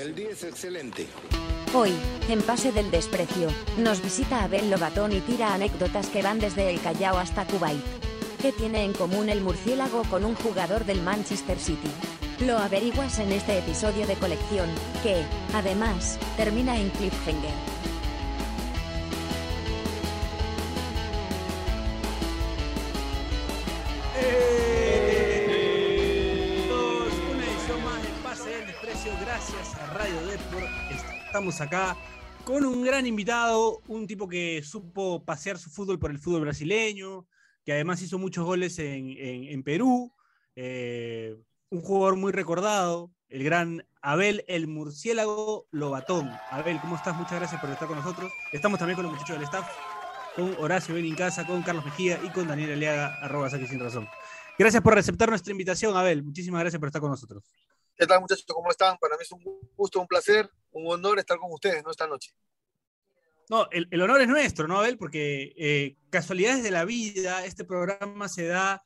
El día es excelente. Hoy, en Pase del Desprecio, nos visita Abel Lobatón y tira anécdotas que van desde el Callao hasta Kuwait. ¿Qué tiene en común el murciélago con un jugador del Manchester City? Lo averiguas en este episodio de colección, que, además, termina en cliffhanger. A Radio Deport. Estamos acá con un gran invitado, un tipo que supo pasear su fútbol por el fútbol brasileño, que además hizo muchos goles en Perú, eh, un jugador muy recordado, el gran Abel el Murciélago Lobatón. Abel, ¿cómo estás? Muchas gracias por estar con nosotros. Estamos también con los muchachos del staff, con Horacio Benincasa, con Carlos Mejía y con Daniel Aliaga, arroba Saque Sin Razón. Gracias por aceptar nuestra invitación, Abel. Muchísimas gracias por estar con nosotros. ¿Qué tal, muchachos? ¿Cómo están? Para mí es un gusto, un placer, un honor estar con ustedes ¿no? esta noche. No, el, honor es nuestro, ¿no, Abel? Porque eh, casualidades de la vida, este programa se da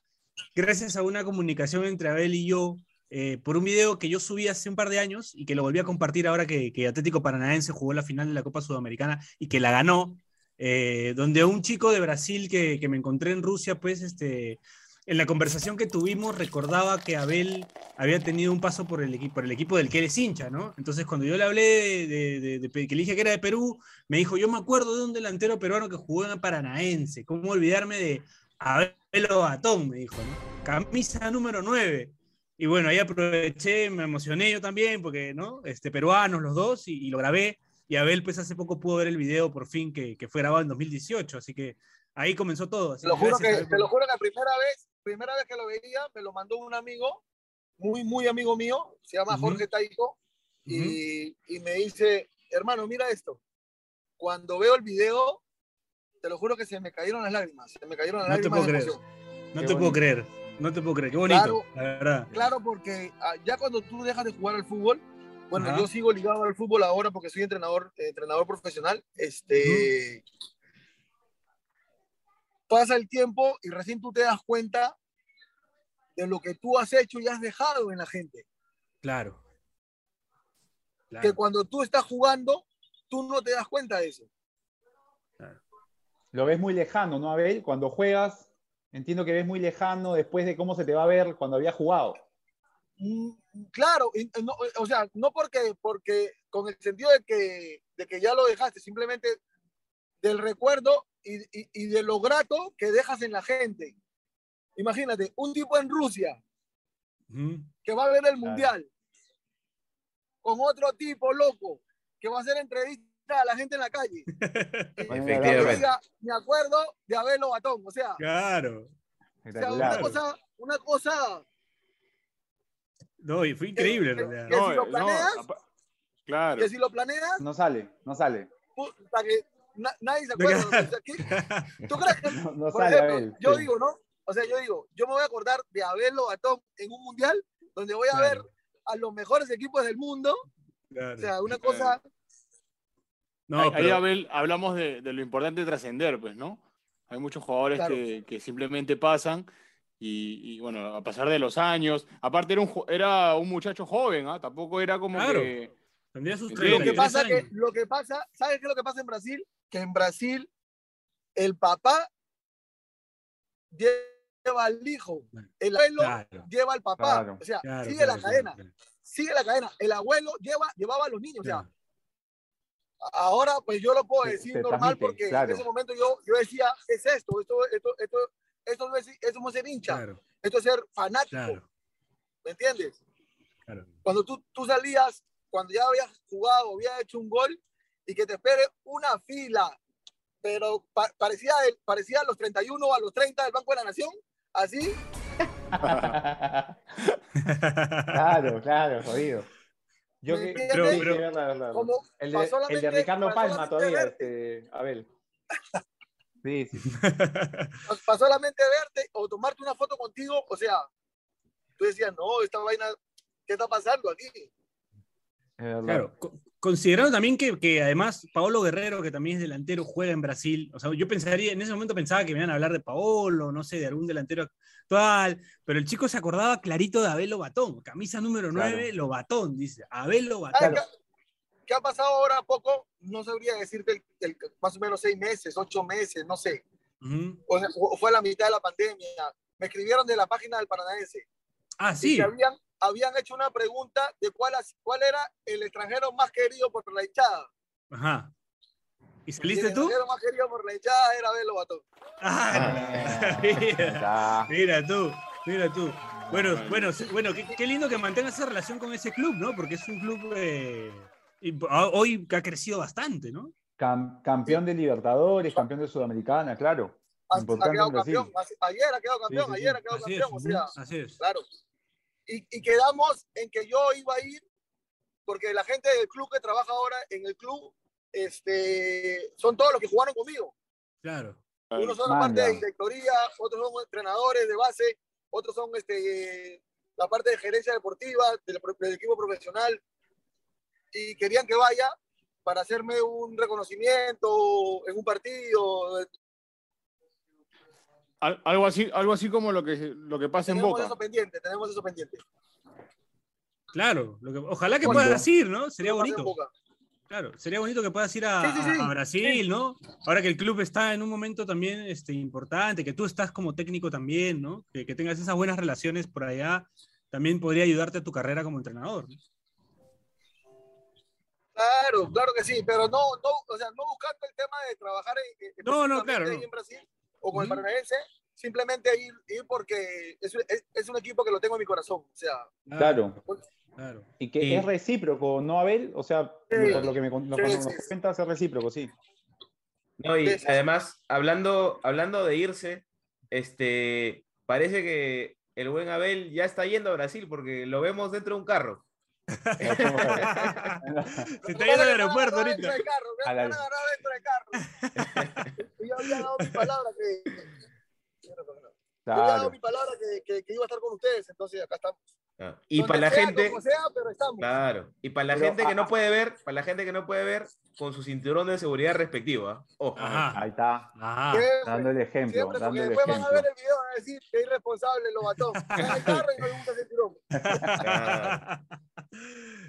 gracias a una comunicación entre Abel y yo eh, por un video que yo subí hace un par de años y que lo volví a compartir ahora que, que Atlético Paranaense jugó la final de la Copa Sudamericana y que la ganó, eh, donde un chico de Brasil que, que me encontré en Rusia, pues, este, en la conversación que tuvimos recordaba que Abel había tenido un paso por el, equipo, del que eres hincha, ¿no? Entonces, cuando yo le hablé de, que le dije que era de Perú, me dijo, yo me acuerdo de un delantero peruano que jugó en Paranaense, ¿cómo olvidarme de Abel Batón? Me dijo. Camisa número 9. Y bueno, ahí aproveché, me emocioné yo también, porque, ¿no? Este, peruanos los dos, y, y lo grabé. Y Abel, pues hace poco pudo ver el video por fin que, que fue grabado en 2018, así que ahí comenzó todo. Así Te lo juro que, te lo juro que la primera vez, primera vez que lo veía, me lo mandó un amigo, muy, muy amigo mío, se llama Ujú. Jorge Taico, y, y me dice, hermano, mira esto. Cuando veo el video, te lo juro que se me cayeron las lágrimas, se me cayeron las No te lágrimas puedo de creer. No Qué te puedo bonito. creer, no te puedo creer, qué bonito, Claro. la verdad. Claro, porque ah, ya cuando tú dejas de jugar al fútbol, bueno, Ajá. yo sigo ligado al fútbol ahora porque soy entrenador, entrenador profesional. Este, Pasa el tiempo y recién tú te das cuenta de lo que tú has hecho y has dejado en la gente. Claro. Que Claro. cuando tú estás jugando, tú no te das cuenta de eso. Lo ves muy lejano, ¿no, Abel? Cuando juegas, entiendo que ves muy lejano después de cómo se te va a ver cuando había jugado. Mm, Claro, y no, o sea, no porque, porque con el sentido de que, de que ya lo dejaste, simplemente del recuerdo y, y- y de lo grato que dejas en la gente. Imagínate, un tipo en Rusia Ujú. que va a ver el Claro. mundial con otro tipo loco que va a hacer entrevistas a la gente en la calle. Y que Efectivamente. diga, me acuerdo de Abel Batón. O sea, Claro. o sea, una cosa, una cosa No, y fue increíble, que- realidad. que si lo planeas, apa- claro. que si lo planeas, No sale, no sale. puta, que na- nadie se acuerda. O sea, ¿qué? ¿Tú crees que, No, no por sale, ejemplo, Abel. yo Sí. digo, ¿no? O sea, yo digo, yo me voy a acordar de Abel Lobatón en un mundial donde voy a Claro. ver a los mejores equipos del mundo. Claro. O sea, una cosa, no, ahí, Abel, hablamos de, de lo importante de trascender, pues, ¿no? Hay muchos jugadores Claro. que, que simplemente pasan y, y, bueno, a pasar de los años. Aparte, era un, era un muchacho joven, ¿ah? Tampoco era como Claro. que. Tendría sus Lo lo 33 que pasa que, años. lo que pasa, ¿sabes qué es lo que pasa en Brasil? Que en Brasil el papá lleva al hijo, el abuelo Claro. lleva al papá. Claro. O sea, Claro, sigue claro, la cadena, claro. sigue la cadena. El abuelo lleva, llevaba a los niños. O sea. Ahora, pues yo lo puedo Se- decir se normal transmite, porque claro. en ese momento yo, yo decía, ¿qué es esto? Esto, esto, esto, esto, no es, esto no es ser hincha, Claro, esto es ser fanático, claro, ¿me entiendes? claro. Cuando tú, tú salías, cuando ya habías jugado, habías hecho un gol y que te espere una fila, pero pa- parecía, el- parecía a los 31 o a los 30 del Banco de la Nación, así, claro, claro, jodido. Yo ¿Me que, sí, Pero- como el, de, el de Ricardo Palma todavía, este, Abel. Sí, sí. para solamente verte o tomarte una foto contigo, o sea, tú decías, no, esta vaina, ¿qué está pasando aquí? Claro, co- considerando también que, que además Paolo Guerrero, que también es delantero, juega en Brasil. O sea, yo pensaría, en ese momento pensaba que me iban a hablar de Paolo, no sé, de algún delantero actual, pero el chico se acordaba clarito de Abel Lobatón, camisa número Claro. 9, Lobatón, dice, Abel ¿Sabes, Lobatón. Claro. qué, ¿qué ha pasado ahora poco? No sabría decirte el, el- más o menos seis meses, ocho meses, no sé. O, sea, fue a la mitad de la pandemia. Me escribieron de la página del Paranaense. Ah, y sí. que habían, habían hecho una pregunta de cuál, cuál era el extranjero más querido por la hinchada. Ajá. ¿Y Y saliste el tú? extranjero más querido por la hinchada era Belo Batón. Ah, Ahí mira, mira tú, mira tú. Bueno, bueno, sí, bueno, qué, qué lindo que mantengas esa relación con ese club, ¿no? Porque es un club eh, y a- hoy que ha crecido bastante, ¿no? Cam- campeón de Libertadores, campeón de Sudamericana, claro. Ha, ha quedado campeón. Ayer ha quedado campeón, sí, sí. ayer ha quedado Así es, campeón. O sea, así es. claro. Y, y quedamos en que yo iba a ir, porque la gente del club que trabaja ahora en el club, este, son todos los que jugaron conmigo. Claro. Unos son la parte de directoría, otros son entrenadores de base, otros son este, la parte de gerencia deportiva del equipo profesional. Y querían que vaya para hacerme un reconocimiento en un partido. Al- algo, así, algo así como lo que, lo que pasa en Tenemos Boca. eso pendiente, tenemos eso pendiente. Claro, lo que- ojalá que Cuando- puedas ir, ¿no? Sería en bonito. Claro, sería bonito que puedas ir a, Sí, sí, sí. a- Brasil, ¿no? Ahora que el club está en un momento también este, importante, que tú estás como técnico también, ¿no? Que, que tengas esas buenas relaciones por allá, también podría ayudarte a tu carrera como entrenador. ¿no? Claro, claro que sí, pero no, no, o sea, no buscando el tema de trabajar en, en- No, no, claro, en Brasil o con el. Paranaense, simplemente ir, ir porque es, es, es un equipo que lo tengo en mi corazón. O sea, Claro. Claro. Y que Eh, es recíproco, ¿no, Abel? O sea, Sí. por lo que me lo Sí, que sí, nos cuentas es recíproco, sí. No, y además, hablando, hablando de irse, este, parece que el buen Abel ya está yendo a Brasil porque lo vemos dentro de un carro. Se está yendo al aeropuerto ahorita. agarrar dentro del carro, me A la- dentro del carro. Yo había dado mi palabra que. Yo había dado Claro. mi palabra que, que, que iba a estar con ustedes, entonces acá estamos. Ah, Y Donde para la sea, gente, sea, pero estamos. claro, y para la Pero, gente que ah, no puede ver, para la gente que no puede ver, con su cinturón de seguridad respectivo. ¿ah? Ojo. Ajá. Ahí está, Ajá. Siempre, dando el ejemplo, siempre, dando porque el después van a ejemplo. ver el video y van a decir que irresponsable lo bató. Está en el carro y no le gusta. Claro.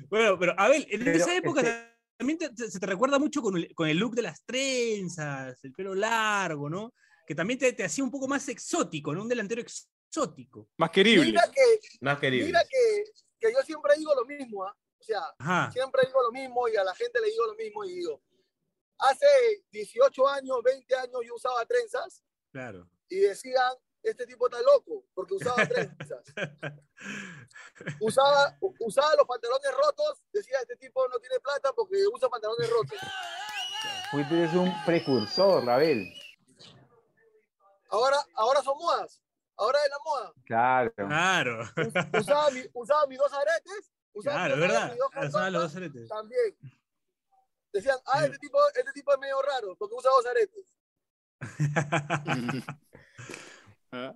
bueno, pero Abel, en Pero, esa época este- también te- te- se te recuerda mucho con el, con el look de las trenzas, el pelo largo, ¿no? Que también te, te hacía un poco más exótico, ¿no? Un delantero exótico. Más querible. Mira que, Más querible. mira que, que yo siempre digo lo mismo, ¿ah? O sea, Ajá. siempre digo lo mismo y a la gente le digo lo mismo y digo, hace 18 años, 20 años yo usaba trenzas Claro. y decían, este tipo está loco porque usaba trenzas. Usaba, usaba los pantalones rotos, decía, este tipo no tiene plata porque usa pantalones rotos. Fuiste un precursor, Abel. Ahora, ahora son modas, ahora es la moda. Claro. Claro. Us- Usaba, mi- usaba mis dos aretes, usaba Claro, es mis dos verdad. mis dos Usaba los dos aretes. también. Decían, ah, este tipo, este tipo es medio raro porque usa dos aretes.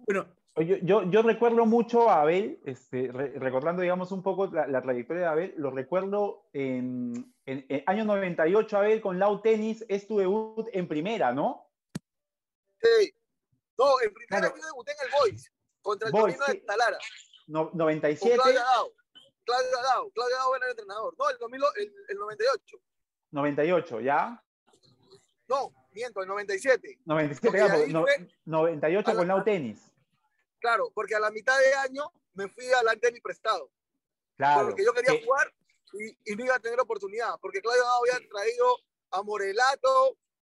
Bueno, Yo, yo, yo recuerdo mucho a Abel, este, re- recordando, digamos, un poco la, la trayectoria de Abel, lo recuerdo en, en, en año 98, Abel, con Lau Tenis, es tu debut en primera, ¿no? Sí. No, en primera Claro. yo debuté en el Boys contra el Boys, sí. de Talara. No- Con 97, Claudio Adao. Claudio Adao. Claudio Adao era el entrenador. No, el, 2000, el, el 98. 98, ¿ya? No, miento, el 97. 97, Porque claro, ahí no- fue- 98 a la- con Lau Tenis. Claro, porque a la mitad de año me fui al Anteni prestado. Claro. porque yo quería que- jugar y, y no iba a tener oportunidad. Porque Claudio había traído a Morelato,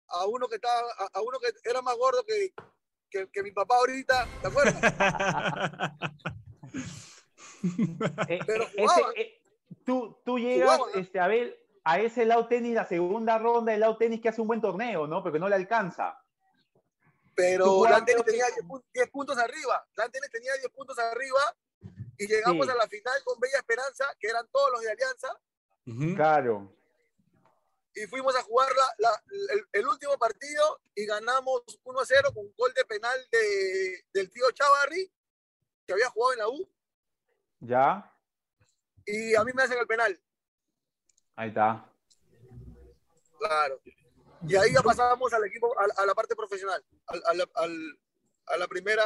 a uno que estaba, a, a uno que era más gordo que, que, que mi papá ahorita, ¿te acuerdas? pero eh, jugaba. ese, eh, tú, tú llegas, Jugaba, ¿no? este, Abel, a ese Lau Tenis, la segunda ronda de Lau Tenis que hace un buen torneo, ¿no? Porque no le alcanza. Pero creo que- tenía 10, pu- 10 puntos arriba. Lantenis tenía 10 puntos arriba y llegamos Sí. a la final con Bella Esperanza, que eran todos los de Alianza. Claro. y fuimos a jugar la, la- el, el último partido y ganamos 1 a 0 con un gol de penal de, del tío Chavarri, que había jugado en la U, ¿Ya? y a mí me hacen el penal. Ahí está. Claro. Y ahí ya pasamos al equipo, a, a la parte profesional, al- al- al- a la primera,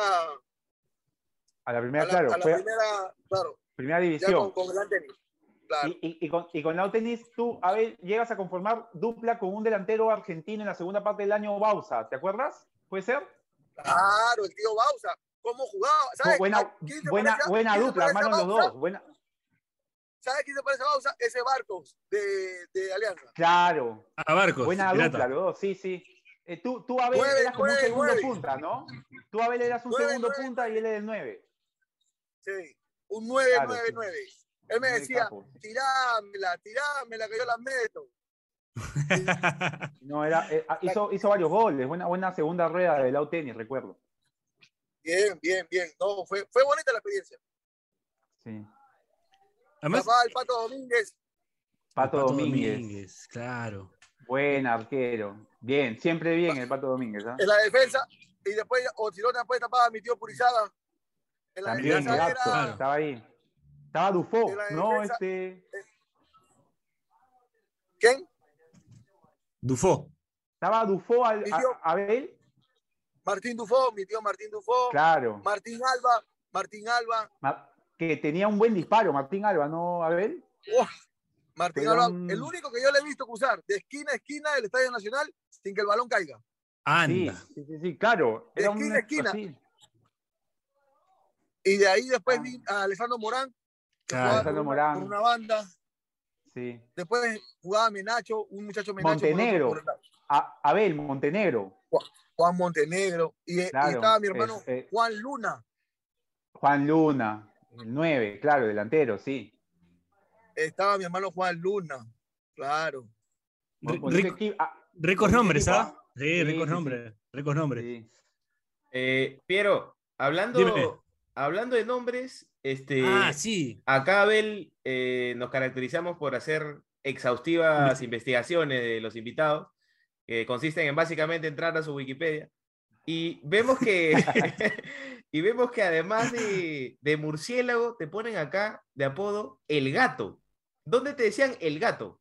A la a primera, la, claro, a la fue primera, claro, primera ya división. con, con el Lantenis. claro. Y, y- y con, y con Lau Tenis, tú, a ver, llegas a conformar dupla con un delantero argentino en la segunda parte del año, Bausa, ¿te acuerdas? ¿Puede ser? Claro, el tío Bausa. ¿Cómo jugaba? ¿Sabes? buena ¿A quién se buena, buena dupla, hermanos los dos. Buena, ¿Sabes quién se parece a Bausa? Ese Barcos de, de Alianza. claro, A Barcos. buena pirata. dupla, los dos, sí, sí. Eh, tú, tú, Abel, Nueve, eras como un segundo nueve. punta, ¿no? Tú, Abel, eras un Nueve, segundo nueve, punta y él era el 9. Sí. Un 9, Claro, 9, sí. 9. Él me decía, tirámela, tirámela, que yo la meto. No, era, eh, ah, hizo, hizo varios goles, buena, buena segunda rueda de Lau Tenis, recuerdo. Bien, bien, bien. No, fue, fue bonita la experiencia. Sí. Además, Papá, el Pato Domínguez. Pato, Pato Domínguez. claro. Buen arquero. Bien, siempre bien el Pato Domínguez. ¿ah? en la defensa. Y después, o si no, después tapaba a mi tío Purizaga. En la También, defensa era. estaba ahí. Estaba Dufo, ¿no? defensa- Este, ¿Quién? Dufo. estaba Dufo al, a-. Abel, Martín Dufo, mi tío Martín Dufo. claro. Martín Alba, Martín Alba. Ma- que tenía un buen disparo, Martín Alba, ¿no, Abel? ¡Uf! Martín Alba, un- el único que yo le he visto cruzar de esquina a esquina del Estadio Nacional sin que el balón caiga. Anda. sí, sí, sí, claro. De Era esquina a esquina. así. Y de ahí después Ah. vi a Alessandro Morán, Claro. una, Morán. por una banda. Sí. Después jugaba Menacho, un muchacho Menacho. Montenegro. A- Abel, Montenegro. Juan Montenegro. Y, estaba mi hermano es, eh, Juan Luna. Juan Luna, el 9, claro, delantero, sí. Estaba mi hermano Juan Luna. Claro. Rico-. Ah, Ricos nombres, ¿ah? Sí, Sí, ricos sí, sí. nombres. Ricos nombres. sí. Eh, Piero, hablando, Dime. hablando de nombres, este, Ah, sí. acá Abel eh, nos caracterizamos por hacer exhaustivas investigaciones de los invitados, que consisten en básicamente entrar a su Wikipedia. Y vemos que, y vemos que además de, de murciélago, te ponen acá de apodo el gato. ¿Dónde te decían el gato?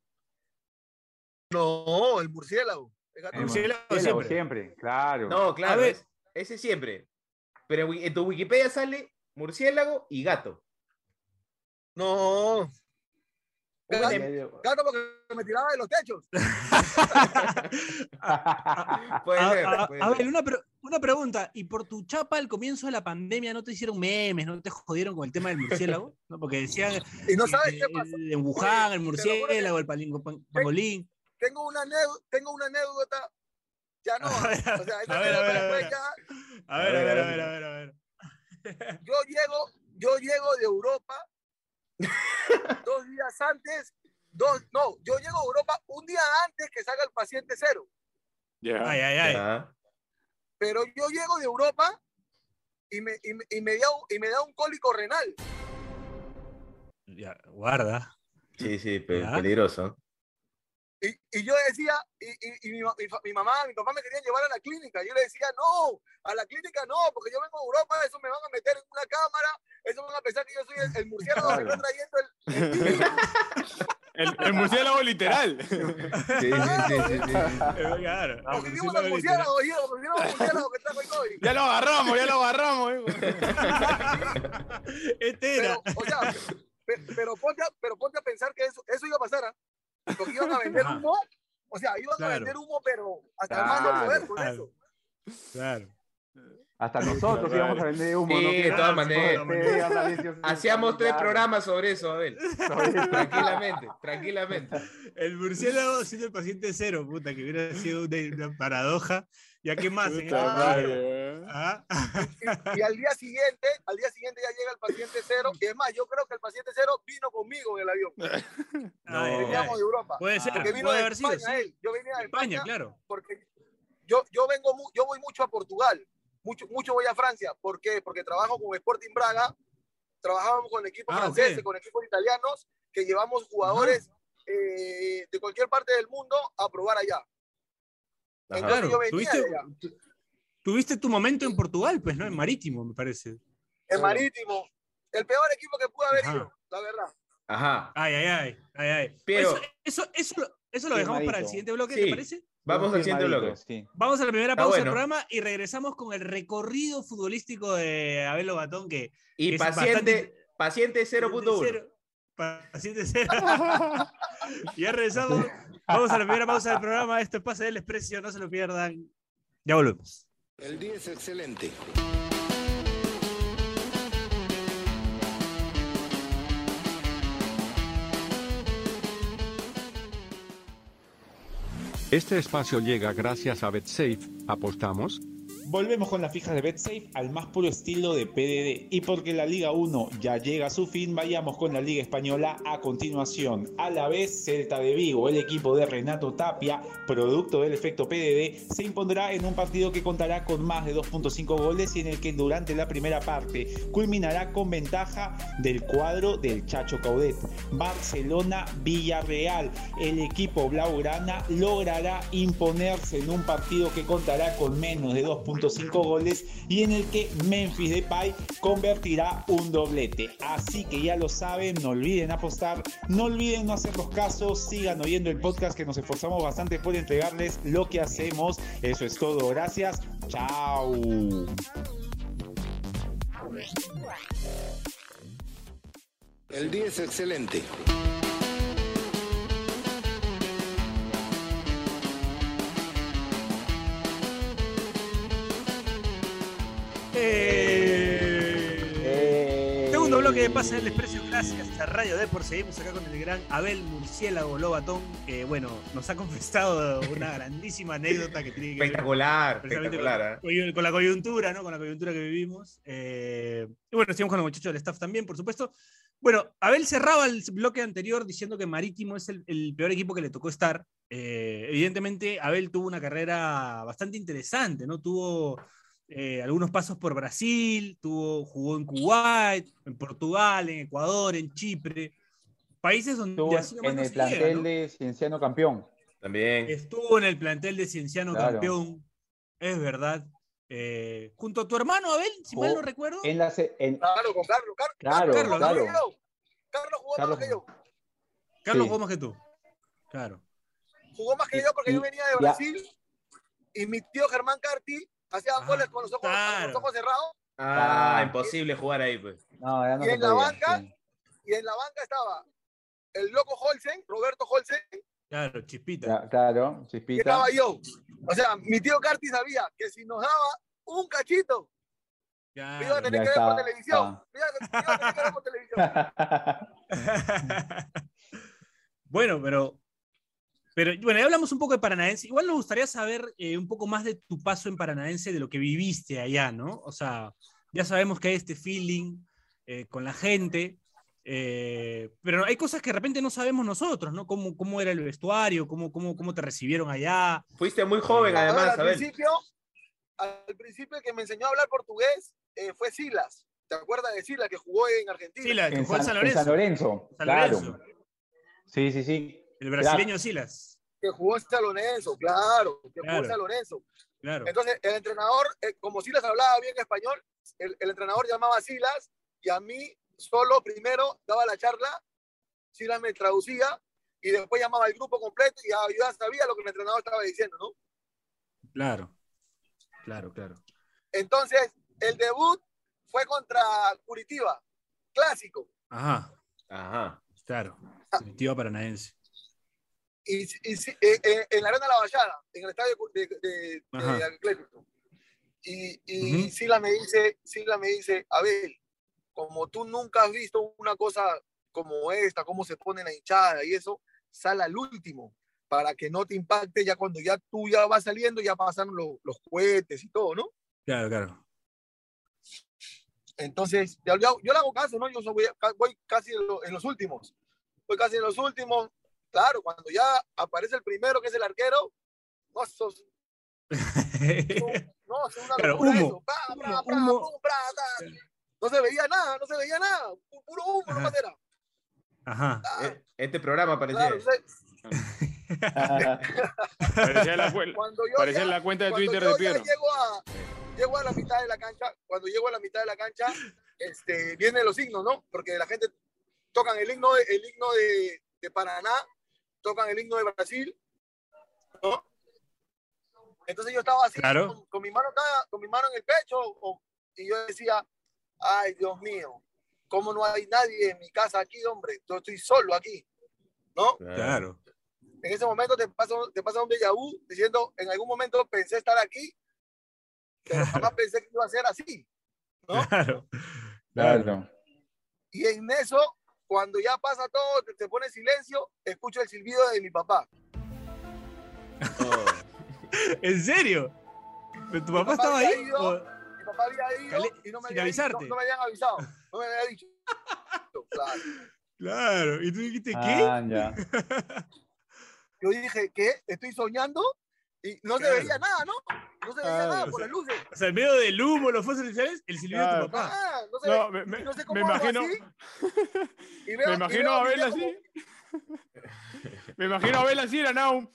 No, el murciélago. El gato El Murciélago murciélago siempre. siempre, claro. No, claro, ver. es- ese siempre. Pero en tu Wikipedia sale murciélago y gato. No. ¿Cómo Gato, te- gato porque me tiraba de los techos. Puede A, ver, una, pre- una pregunta. ¿Y por tu chapa al comienzo de la pandemia no te hicieron memes, no te jodieron con el tema del murciélago? ¿No? Porque decían Y no sabes eh, qué pasa. en Wuhan, el murciélago, el palingo- pan- pangolín. Tengo una, anécdota, tengo una anécdota. Ya no. A ver, a ver, a ver, a ver. yo llego, yo llego de Europa dos días antes, dos, no, yo llego a Europa un día antes que salga el paciente cero. Ya. Ay, ay, ay. Ya. Pero yo llego de Europa y me, y me, y me da, un- y me da un cólico renal. Ya, guarda. Sí, sí, pe- Ya. peligroso. Y, y yo decía, y, y, y mi, mi mi mamá, mi papá me querían llevar a la clínica. Yo le decía, no, a la clínica no, porque yo vengo de Europa, eso me van a meter en una cámara, eso van a pensar que yo soy el, el murciélago que está trayendo el, el. El, el murciélago literal. Sí, sí, sí, sí, sí. Eh, Claro. Porque vimos murciélago al murciélago, yo, porque vimos al murciélago que trajo el COVID. Ya lo agarramos, ya lo agarramos. eh. Este era. Pero, o sea, pe- pero ponte, a, pero ponte a pensar que eso, eso iba a pasar, ¿ah? Porque iban a vender humo, o sea, iban Claro. a vender humo, pero hasta el más no Claro, poder con claro. eso. Claro. Hasta nosotros Claro. íbamos a vender humo. Sí, ¿no? de todas maneras. maneras. Hacíamos tres programas sobre eso, Abel. Tranquilamente, tranquilamente. El murciélago siendo el paciente cero, puta, que hubiera sido una, una paradoja. ¿Ya qué más? Puta eh. ¿Ah? Y, y al día siguiente, al día siguiente ya llega el paciente cero. Y es más, yo creo que el paciente cero vino conmigo en el avión. Veníamos de Europa. Puede ser, Porque vino puede de haber sido. España sí. él. Yo venía de España, España, claro. porque yo, yo vengo, yo voy mucho a Portugal. Mucho, mucho voy a Francia. ¿Por qué? Porque trabajo con Sporting Braga. Trabajábamos con equipos Ah, franceses, con equipos italianos, que llevamos jugadores eh, de cualquier parte del mundo a probar allá. Entonces Claro, yo venía tuviste, tuviste tu momento en Portugal, pues, ¿no? En Marítimo, me parece. El Marítimo, el peor equipo que pudo haber Ajá. ido, la verdad. Ajá. Ay, ay, ay. ay, ay. Pero- eso, eso, eso, lo- eso lo dejamos para el siguiente bloque, Sí. ¿te parece? Vamos al siguiente bloque. Sí. Vamos a la primera Está pausa del bueno. programa y regresamos con el recorrido futbolístico de Abel Lobatón, que Y paciente, paciente 0.1. Cero- Paciente cero. y ya regresamos. Vamos a la primera pausa del programa. Esto es Pase del Desprecio, no se lo pierdan. Ya volvemos. El día es excelente. Este espacio llega gracias a BetSafe. ¿Apostamos? Volvemos con la fija de BetSafe al más puro estilo de PDD. Y porque la Liga 1 ya llega a su fin, vayamos con la Liga Española a continuación. A la vez, Celta de Vigo, el equipo de Renato Tapia, producto del efecto PDD, se impondrá en un partido que contará con más de 2.5 goles y en el que durante la primera parte culminará con ventaja del cuadro del Chacho Caudet. Barcelona-Villarreal, el equipo blaugrana logrará imponerse en un partido que contará con menos de 2.5 goles y en el que Memphis Depay convertirá un doblete. Así que ya lo saben, no olviden apostar, no olviden no hacer los casos, sigan oyendo el podcast que nos esforzamos bastante por entregarles lo que hacemos. Eso es todo, gracias, chao. El día es excelente. Bloque de Pase del Desprecio, gracias a Radio Depor. Seguimos acá con el gran Abel Murciélago Lobatón, que bueno, nos ha confesado una grandísima anécdota que tiene que ver Espectacular, precisamente espectacular. con, ¿eh? con la coyuntura, ¿no? Con la coyuntura que vivimos. Eh, y bueno, seguimos con los muchachos del staff también, por supuesto. Bueno, Abel cerraba el bloque anterior diciendo que Marítimo es el, el peor equipo que le tocó estar. Eh, evidentemente, Abel tuvo una carrera bastante interesante, ¿no? Tuvo eh, algunos pasos por Brasil, tuvo, jugó en Kuwait, en Portugal, en Ecuador, en Chipre. Países donde Estuvo así nomás en el llega, plantel ¿no? de Cienciano Campeón. También. Estuvo en el plantel de Cienciano Claro. Campeón, es verdad. Eh, junto a tu hermano Abel, si mal no recuerdo. En la, en- Claro, con Carlos. Car- Claro, Carlos, ¿no? Carlos. Carlos jugó Carlos más que yo. Carlos sí. jugó más que tú. Claro. Jugó más que yo porque Y- yo venía de ya. Brasil y mi tío Germán Carti hacía Ah, goles con los, ojos, con los ojos cerrados Ah, Ah. imposible jugar ahí, pues. No, ya no Y en la banca, sí. y en la banca estaba el loco Holsen, Roberto Holsen, Claro, chispita. Ya, claro, y chispita. estaba yo. O sea, mi tío Carti sabía que si nos daba un cachito, Claro. me iba a tener Ya que ver por está. televisión. Me iba, me iba a tener que ver por televisión. bueno, pero, pero bueno, ya hablamos un poco de Paranaense. Igual nos gustaría saber eh, un poco más de tu paso en Paranaense, de lo que viviste allá, ¿no? O sea, ya sabemos que hay este feeling eh, con la gente, eh, pero hay cosas que de repente no sabemos nosotros, ¿no? Cómo, cómo era el vestuario, cómo, cómo, cómo te recibieron allá. Fuiste muy joven, A A ver, además, al Abel. principio, al principio el que me enseñó a hablar portugués eh, fue Silas. ¿Te acuerdas de Silas que jugó en Argentina? Sí, la que En jugó en San, en San Lorenzo. Lorenzo. San claro. Lorenzo. Sí, sí, sí. El brasileño Silas. Que jugó en San Lorenzo, claro, que jugó en San Lorenzo. Claro. Entonces, el entrenador, eh, como Silas hablaba bien español, el, el entrenador llamaba a Silas y a mí solo primero daba la charla, Silas me traducía y después llamaba al grupo completo y yo ya sabía lo que el entrenador estaba diciendo, ¿no? Claro. Claro, claro. Entonces, el debut fue contra Curitiba, clásico. Ajá. Ajá. Claro. Curitiba Paranaense. Y, y en la Arena La Vallada, en el estadio de, de, de. Atlético. Y, y Ujú. Sila me dice, Sila me dice, Abel, como tú nunca has visto una cosa como esta, cómo se pone la hinchada y eso, sal al último para que no te impacte ya cuando ya tú ya vas saliendo, ya pasan lo- los cohetes y todo, ¿no? Claro, claro. Entonces, yo, yo, yo le hago caso, ¿no? Yo soy- voy, voy casi en, lo- en los últimos. Voy casi en los últimos. Claro, cuando ya aparece el primero, que es el arquero, no, sos, no, es una locura humo. eso. Humo. No se veía nada, no se veía nada. pu- Puro humo, Ajá. nomás era. Ajá. Ah, E- Este programa parecía. claro, entonces, Parecía la, cu- cuando yo parecía ya- la cuenta de Twitter yo de Piero. Llego a, llego a la mitad de la cancha, cuando llego a la mitad de la cancha, este, vienen los himnos, ¿no? Porque la gente tocan el himno, de, el himno de, de Paraná, tocan el himno de Brasil, ¿no? Entonces yo estaba así, Claro. con, con mi mano acá, con mi mano en el pecho, o- y yo decía, ay, Dios mío, ¿cómo no hay nadie en mi casa aquí, hombre? Yo estoy solo aquí, ¿no? Claro. En ese momento te pasa, te pasa un déjà vu diciendo, en algún momento pensé estar aquí, pero jamás pensé que iba a ser así, ¿no? Claro. Claro. Y en eso, cuando ya pasa todo, te, te pone silencio, escucho el silbido de mi papá. Oh. ¿En serio? ¿Pero ¿Tu papá papá estaba ahí? ido. ¿O- Mi papá había ido Cale- y no me, sin había dicho- avisarte. no, no me habían avisado, no me había dicho. Claro. Claro. ¿Y tú dijiste qué? Ah, ya. Yo dije, ¿qué? ¿Estoy soñando? Y no se Claro. veía nada, ¿no? No se veía Claro, nada o por sea, las luces. O sea, en medio del humo, los fuegos artificiales, el silbido de tu papá. Ah, no, se No, ve- me, me- no sé me cómo hago imagino, así. Y veo- me y imagino veo a Abel así. Me imagino a Abel así, era nada, un-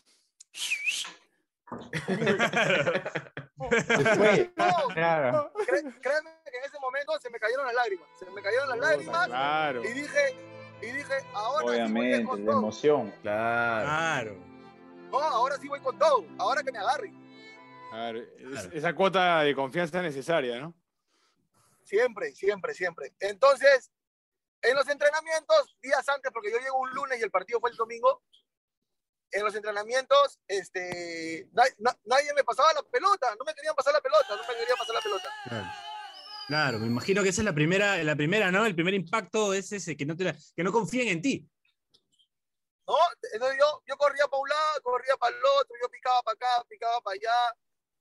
Después, No, claro. créeme que en ese momento se me cayeron las lágrimas. Se me cayeron las lágrimas Claro. y dije, y dije, ahora sí voy Obviamente, con la todo. emoción. Claro. Claro. No, ahora sí voy con todo. Ahora que me agarren. Claro, es- Claro. esa cuota de confianza necesaria, ¿no? Siempre, siempre, siempre. Entonces, en los entrenamientos, días antes, porque yo llego un lunes y el partido fue el domingo, en los entrenamientos, este, na- na- nadie me pasaba la pelota, no me querían pasar la pelota, no me querían pasar la pelota. Claro. Claro, me imagino que esa es la primera, la primera, ¿no? El primer impacto es ese, que no, te la- que no confíen en ti. ¿no? Entonces yo, yo corría para un lado, corría para el otro, yo picaba para acá, picaba para allá,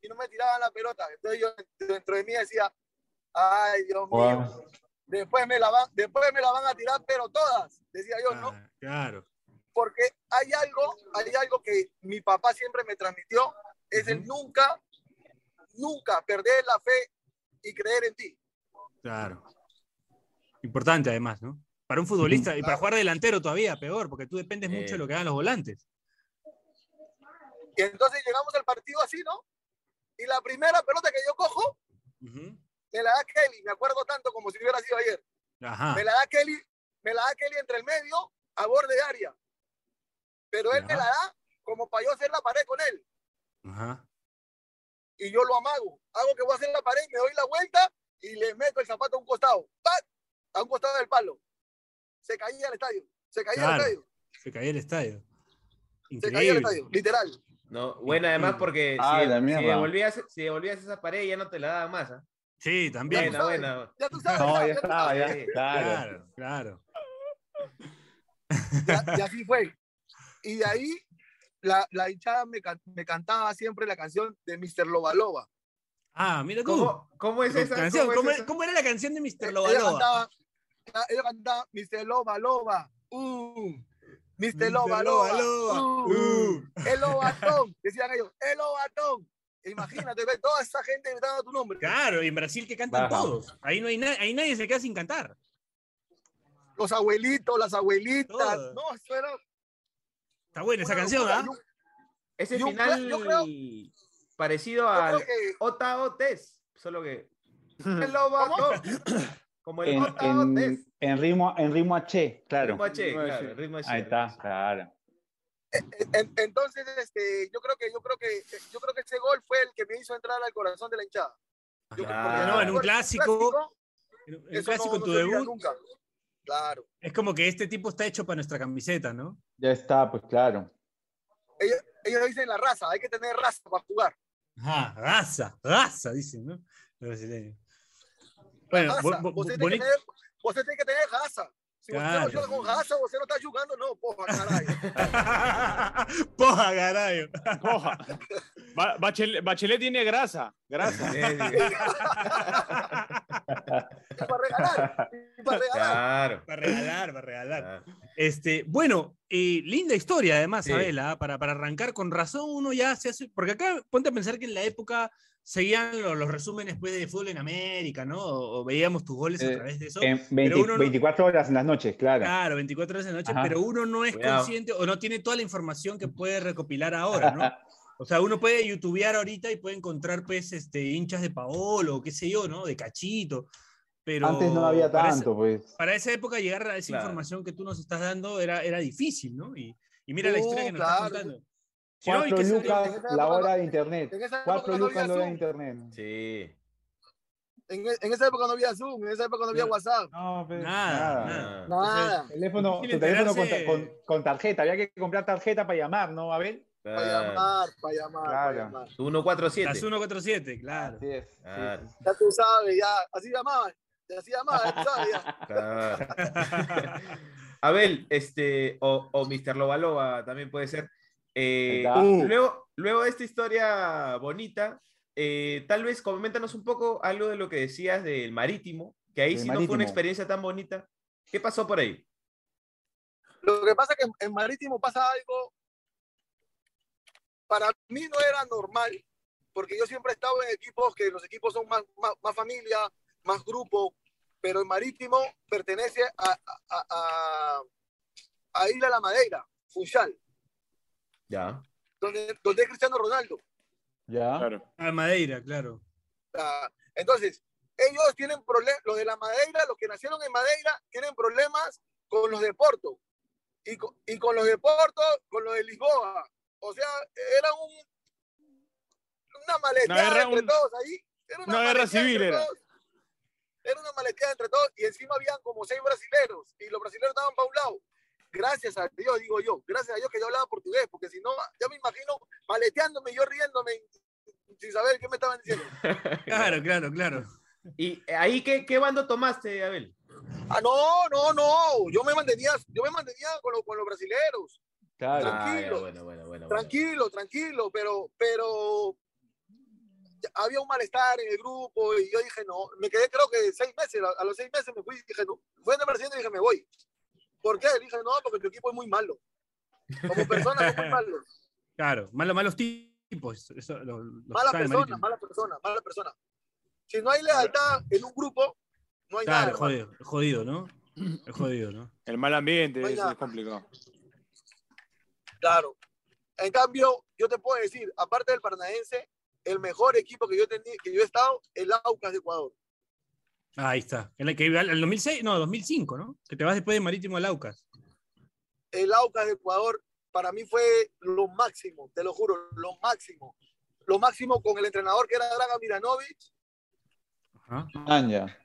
y no me tiraban la pelota. Entonces yo dentro de mí decía, ay, Dios mío, después me la van, después me la van a tirar, pero todas, decía yo, ¿no? Ah, Claro. porque hay algo, hay algo que mi papá siempre me transmitió, es el nunca, nunca perder la fe y creer en ti. Claro. Importante además, ¿no? Para un futbolista y para jugar delantero todavía, peor, porque tú dependes mucho de Eh. lo que hagan los volantes. Y entonces llegamos al partido así, ¿no? Y la primera pelota que yo cojo, me la da Kelly, me acuerdo tanto como si hubiera sido ayer. Ajá. Me la da Kelly, me la da Kelly entre el medio, a borde de área. Pero él me la da como para yo hacer la pared con él. Ajá. Y yo lo amago. Hago que voy a hacer la pared, me doy la vuelta y le meto el zapato a un costado. ¡Pac! A un costado del palo. Se caía el estadio. Se caía Claro. el estadio. Se caía el estadio. Se caía el estadio. Literal. No, buena además porque Ah, si, mierda. devolvías, si devolvías esa pared ya no te la daban más. ¿ah? Sí, también. Buena, sabes. buena. Ya tú sabes. No, ya, estaba, ya. Sí. Claro. Claro, y así fue. Y de ahí la, la hinchada me, me cantaba siempre la canción de Mr. Loba Loba. Ah, mira tú. ¿Cómo, cómo es esa? Canción, ¿Cómo es ¿cómo, esa? cómo era la canción de Mr. Ella Loba Loba? cantaba, ella cantaba Mr. Loba Loba. Uh, Mr. Loba Loba Loba. Loba, uh. El Lobatón. Decían ellos, el Lobatón. Imagínate, ve toda esa gente gritando tu nombre. Claro, y en Brasil que cantan Baja. todos. Ahí no hay na- ahí nadie se queda sin cantar. Los abuelitos, las abuelitas. Todo. No, eso era Está buena esa canción. ¿ah? Ese Yo final creo- yo creo- parecido al que Ota Otes, solo que el Lobatón, como el En, en, en ritmo, en ritmo H, claro. Ritmo H, Ritmo claro, H. ritmo H. Ahí está, claro. En- entonces, este, yo creo que, yo creo que, yo creo que ese gol fue el que me hizo entrar al corazón de la hinchada. Yo creo- Claro. porque No, en un clásico, En un clásico no- en no tu olvida debut, nunca. Claro. es como que este tipo está hecho para nuestra camiseta, ¿no? Ya está, pues claro. Ellos, ellos dicen la raza, hay que tener raza para jugar. Ajá, raza, raza, dicen, ¿no? Los brasileños. Bueno, bo- Você tem que tener, você tem que tener raza. Si Claro. você no juega con raza, você no está jugando, no, porra, caralho. Porra, carajo. Coja. Ba- Bachelet, Bachelet tiene grasa. Grasa. Para regalar, y para regalar. Claro. Para regalar, para regalar. claro. Este, bueno, eh, linda historia además, Sí. Abela, ¿ah? para, para arrancar con razón uno ya se hace, porque acá ponte a pensar que en la época seguían lo- los, resúmenes pues, de fútbol en América, ¿no? O, o veíamos tus goles a Eh, través de eso. En Pero 20 uno no- 24 horas en las noches, claro. Claro, 24 horas de noche, Ajá. pero uno no es Cuidado. consciente o no tiene toda la información que puede recopilar ahora, ¿no? O sea, uno puede youtubear ahorita y puede encontrar, pues, este, hinchas de Paolo, qué sé yo, ¿no? De Cachito. Pero Antes no había para esa- tanto, pues. para esa época llegar a esa Claro. información que tú nos estás dando era, era difícil, ¿no? Y, y mira la Uh, historia que nos claro. estás contando. No, Cuatro salió- lucas la hora no- de internet. en esa época Cuatro no lucas había la hora de internet. Sí. En, e- en esa época no había Zoom, en esa época no había No. WhatsApp. No, pues, Nada, nada. nada. Nada. Teléfono, tu teléfono con, con- con tarjeta, había que comprar tarjeta para llamar, ¿no, Abel? Para Claro. llamar, para llamar, para Claro. llamar. Tu 147. Las 147, claro. Así es. Claro. sí, sí. Ya tú sabes, ya. Así llamaban. Así llamaban, tú sabes ya. Claro. Abel, este, o, o Mr. Lobalova también puede ser. Eh. Uh. luego, luego de esta historia bonita, eh, tal vez coméntanos un poco algo de lo que decías del marítimo, que ahí sí no fue una experiencia tan bonita. ¿Qué pasó por ahí? Lo que pasa es que en, en Marítimo pasa algo, para mí no era normal, porque yo siempre he estado en equipos que los equipos son más, más, más familia, más grupo, pero el Marítimo pertenece a, a, a, a Isla La Madeira, Funchal, Ya. donde, donde es Cristiano Ronaldo. Ya. Claro. A Madeira, claro. Ah, Entonces, ellos tienen problemas, los de la Madeira, los que nacieron en Madeira, tienen problemas con los de Porto. Y con, y con los de Porto, con los de Lisboa. O sea, era un, una guerra, entre un- todos ahí. Era una guerra maleteada civil era. todos. Era una maleteada entre todos. Y encima habían como seis brasileros. Y los brasileros estaban para un lado. Gracias a Dios, digo yo. Gracias a Dios que yo hablaba portugués. Porque si no, ya me imagino maleteándome, yo riéndome sin saber qué me estaban diciendo. Claro, claro, claro. ¿Y ahí qué, qué bando tomaste, Abel? Ah, no, no, no. Yo me mantenía, yo me mantenía con, los con los brasileros. Claro. Ah, ya, Tranquilo. bueno, bueno, bueno, bueno. Tranquilo, tranquilo, pero, pero había un malestar en el grupo y yo dije, no, me quedé creo que seis meses, a, a los seis meses me fui y dije, no, fue en el presidente y dije, me voy. ¿Por qué? Dije, no, porque tu equipo es muy malo. Como persona son muy malos. Claro, malos, malos tipos. Eso, lo- que Mala persona, Marítimo. mala persona, mala persona. Si no hay lealtad en un grupo, no hay Claro, nada. jodido, es jodido, ¿no? Es jodido, ¿no? El mal ambiente No es complicado. Claro. En cambio, yo te puedo decir, aparte del Paranaense, el mejor equipo que yo, tení, que yo he estado, el Aucas de Ecuador. Ah, ahí está. En el que iba al 2006, no, 2005, ¿no? Que te vas después de Marítimo al Aucas. El Aucas de Ecuador para mí fue lo máximo, te lo juro, lo máximo. Lo máximo con el entrenador que era Draga Miranovic. Ajá. Anja.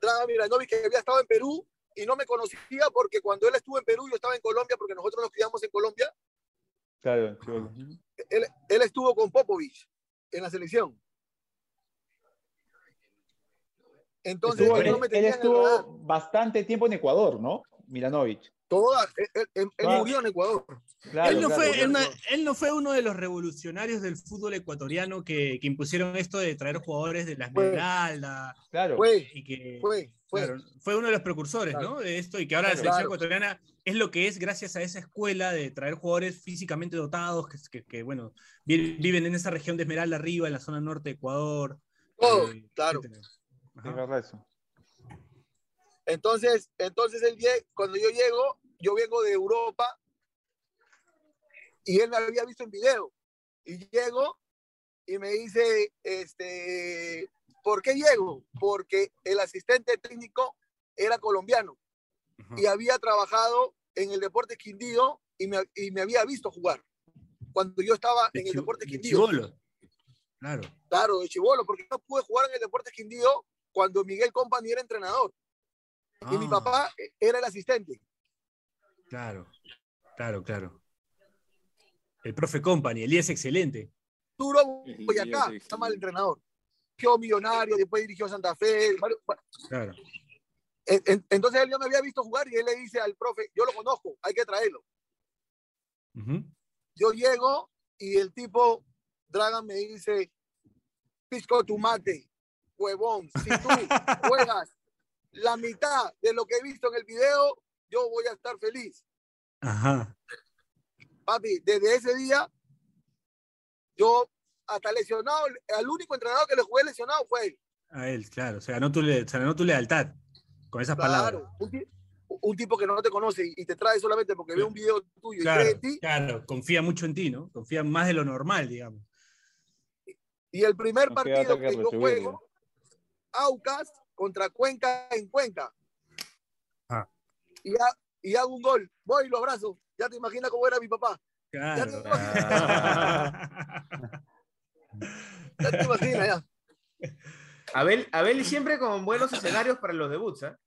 Draga Miranovic que había estado en Perú y no me conocía porque cuando él estuvo en Perú yo estaba en Colombia porque nosotros nos criamos en Colombia. Claro. Él, él estuvo con Popovich en la selección. Entonces, Estuvo- él radar. estuvo bastante tiempo en Ecuador, ¿no? Milanovic. Toda, él, él- Ah. murió en Ecuador. Claro, él, no claro, fue, claro. él no- él no fue uno de los revolucionarios del fútbol ecuatoriano que, que impusieron esto de traer jugadores de la. Esmeralda Claro. Fue, y que fue, fue. claro, fue uno de los precursores Claro. ¿no? de esto y que ahora la selección Claro. ecuatoriana es lo que es gracias a esa escuela de traer jugadores físicamente dotados que, que- que, bueno, vi- viven en esa región de Esmeralda arriba, en la zona norte de Ecuador. Todo, eh, claro. etcétera. Verdad eso. Entonces, entonces él cuando yo llego, yo vengo de Europa y él me había visto en video. Y llego y me dice, este, ¿por qué llego? Porque el asistente técnico era colombiano Ajá. y había trabajado en el Deporte Quindío y me, y me había visto jugar cuando yo estaba De en el Deporte de Quindío. chibolo. Claro. Claro, de chivolo, porque no pude jugar en el Deporte Quindío cuando Miguel Company era entrenador y mi Ah, papá era el asistente. Claro, claro, claro. El profe Company, el día es excelente. Duro Boyacá, llama el entrenador. Dirigió Millonario, después dirigió Santa Fe. Claro. en- en- Entonces él yo me había visto jugar y él le dice al profe, yo lo conozco, hay que traerlo. Yo llego y el tipo, Dragan, me dice, pisco tu mate, huevón, si tú juegas la mitad de lo que he visto en el video, yo voy a estar feliz. Ajá. Papi, desde ese día, yo hasta lesionado, al único entrenador que le jugué lesionado fue él. A él, claro. Se ganó tu, le- se ganó tu lealtad con esas palabras. Claro, un, un tipo que no te conoce y te trae solamente porque ve un video tuyo y Claro, cree en ti. claro, confía mucho en ti, ¿no? Confía más de lo normal, digamos. Y el primer No partido que que yo juego, Aucas contra Cuenca en Cuenca. Ah. Y, ha- y hago un gol. Voy y lo abrazo. Ya te imaginas cómo era mi papá. Claro. te- Ya te imaginas, ya. Abel, Abel siempre con buenos escenarios para los debuts, ¿ah?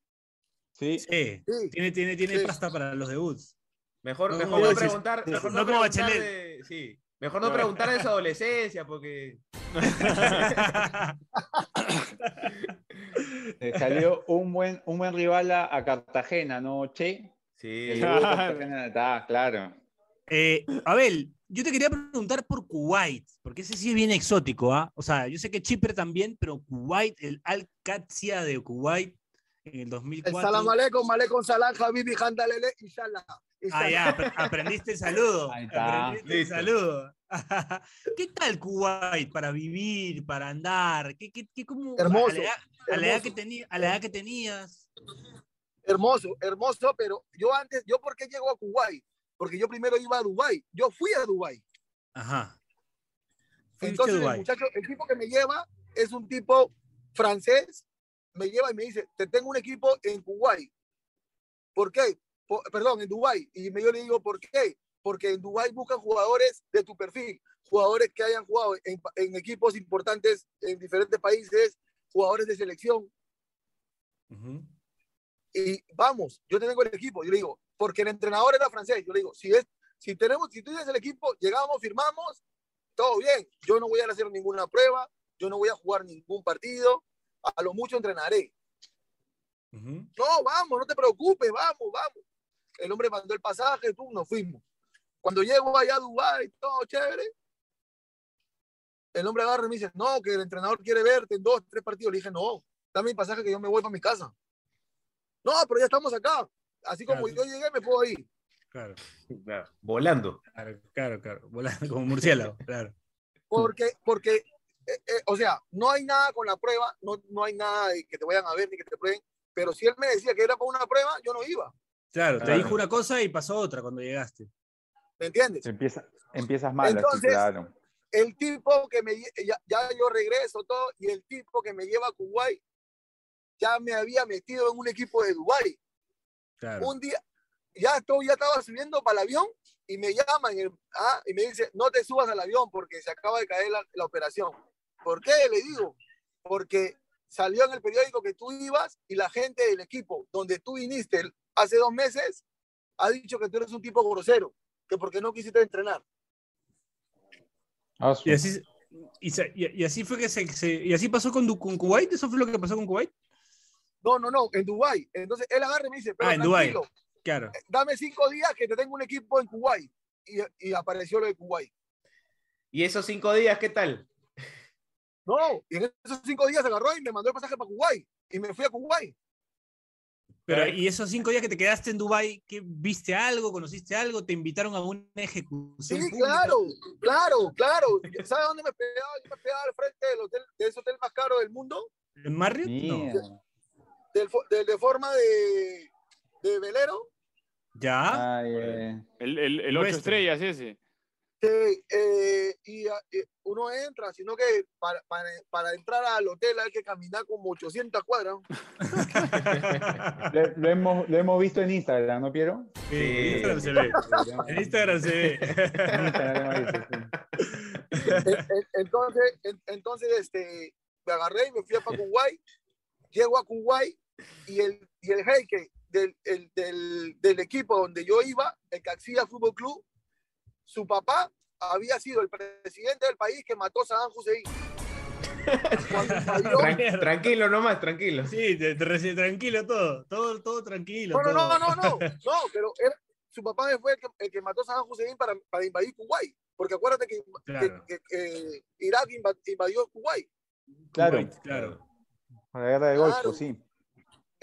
Sí. Sí, Sí. tiene, tiene, tiene Sí. pasta para los debuts. Mejor No mejor como no Bachelet. preguntar, Sí. mejor No no como preguntar Bachelet. de, sí, mejor no preguntar de su adolescencia, porque Le salió un buen, un buen rival a, a Cartagena, ¿no, Che? sí. Cartagena, está, claro. Eh, Abel, yo te quería preguntar por Kuwait, porque ese sí es bien exótico, ¿ah? O sea, yo sé que Chipre también, pero Kuwait, el Al-Qadsia de Kuwait en el El 2004. salam aleikum, aleikum salam, habibi, handalele, inshallah. Ah, ya, ap- aprendiste el saludo. Ahí está. Aprendiste el saludo. ¿Qué tal Kuwait para vivir, para andar? ¿Qué, qué, qué, cómo, Hermoso, A la edad, a la edad que, tenía, a la edad que tenías. Hermoso, hermoso, pero yo antes, ¿yo por qué llego a Kuwait? Porque yo primero iba a Dubái. Yo fui a Dubái. Ajá. Entonces el muchacho, el tipo que me lleva es un tipo francés, me lleva y me dice, te tengo un equipo en Kuwait. ¿Por qué? Po- perdón, en Dubái. Y yo le digo, ¿por qué? Porque en Dubái buscan jugadores de tu perfil, jugadores que hayan jugado en, equipos importantes en diferentes países, jugadores de selección. Y vamos, yo tengo el equipo. Yo le digo, porque el entrenador era francés. Yo le digo, si es, si tenemos, si tú tienes el equipo, llegamos, firmamos, todo bien. Yo no voy a hacer ninguna prueba, yo no voy a jugar ningún partido, a lo mucho entrenaré. No, vamos, no te preocupes, vamos, vamos. El hombre mandó el pasaje, tú, nos fuimos. Cuando llego allá a Dubái, todo chévere. El hombre agarra y me dice, no, que el entrenador quiere verte en dos, tres partidos. Le dije, no, dame mi pasaje que yo me voy para mi casa. No, pero ya estamos acá. Así como Claro. yo llegué, me puedo ir. Claro, Claro, volando. claro, claro, claro. Volando como murciélago, claro. Porque, porque eh, eh, o sea, no hay nada con la prueba, no, no hay nada de que te vayan a ver ni que te prueben. Pero si él me decía que era para una prueba, yo no iba. Claro, te Claro. dijo una cosa y pasó otra cuando llegaste. ¿Me entiendes? Empieza, empiezas mal, así, Entonces, claro. el tipo que me ya, ya yo regreso todo y el tipo que me lleva a Kuwait ya me había metido en un equipo de Dubái. Claro. Un día ya estoy ya estaba subiendo para el avión y me llaman y, ah, y me dice, "No te subas al avión porque se acaba de caer la, la operación." ¿Por qué? Le digo, porque salió en el periódico que tú ibas y la gente del equipo donde tú viniste hace dos meses ha dicho que tú eres un tipo grosero, que porque no quisiste entrenar. Ah, Y así, y, así fue que se, se- y así pasó con, con Kuwait, eso fue lo que pasó con Kuwait. No, no, no, en Dubái. Entonces él agarra y me dice, pero Ah, en Dubái. Claro. dame cinco días que te tengo un equipo en Kuwait. Y, y apareció lo de Kuwait. ¿Y esos cinco días qué tal? No, y en esos cinco días agarró y me mandó el pasaje para Kuwait. Y me fui a Kuwait. Pero, Ay. y esos cinco días que te quedaste en Dubai, ¿qué, ¿viste algo? ¿Conociste algo? ¿Te invitaron a una ejecución? Sí, pública? claro, claro, claro. ¿Sabes dónde me pegaba? Yo me pegaba al frente del hotel, de ese hotel más caro del mundo, ¿En Marriott? No. Mierda. del, de forma de, de velero. ¿Ya? Eh. El, el, el ocho Nuestro. estrellas ese. Que, eh, y ah, eh, uno entra, sino que para, para, para entrar al hotel hay que caminar como 800 cuadras. Lo, lo hemos, lo hemos visto en Instagram, ¿no, Piero? Sí, en Instagram se ve. En Instagram se ve. En Instagram sí. En- en- entonces, en- entonces este, me agarré y me fui a Kuwait. Llego a Kuwait y el, y el jeque del, el- del, del equipo donde yo iba, el Caxilla Fútbol Club, su papá había sido el presidente del país que mató a Saddam Hussein. Invadió- Tran- tranquilo nomás, tranquilo. Sí, te- te reci- tranquilo todo, todo, todo tranquilo. No, no, todo. no, no, no, no, pero era- su papá fue el que, el que mató a Saddam Hussein para, para invadir Kuwait. Porque acuérdate que, Claro. que- que, eh, Irak inva- invadió Kuwait. Claro, Kuwait, claro. para la guerra de Golfo, Claro. sí.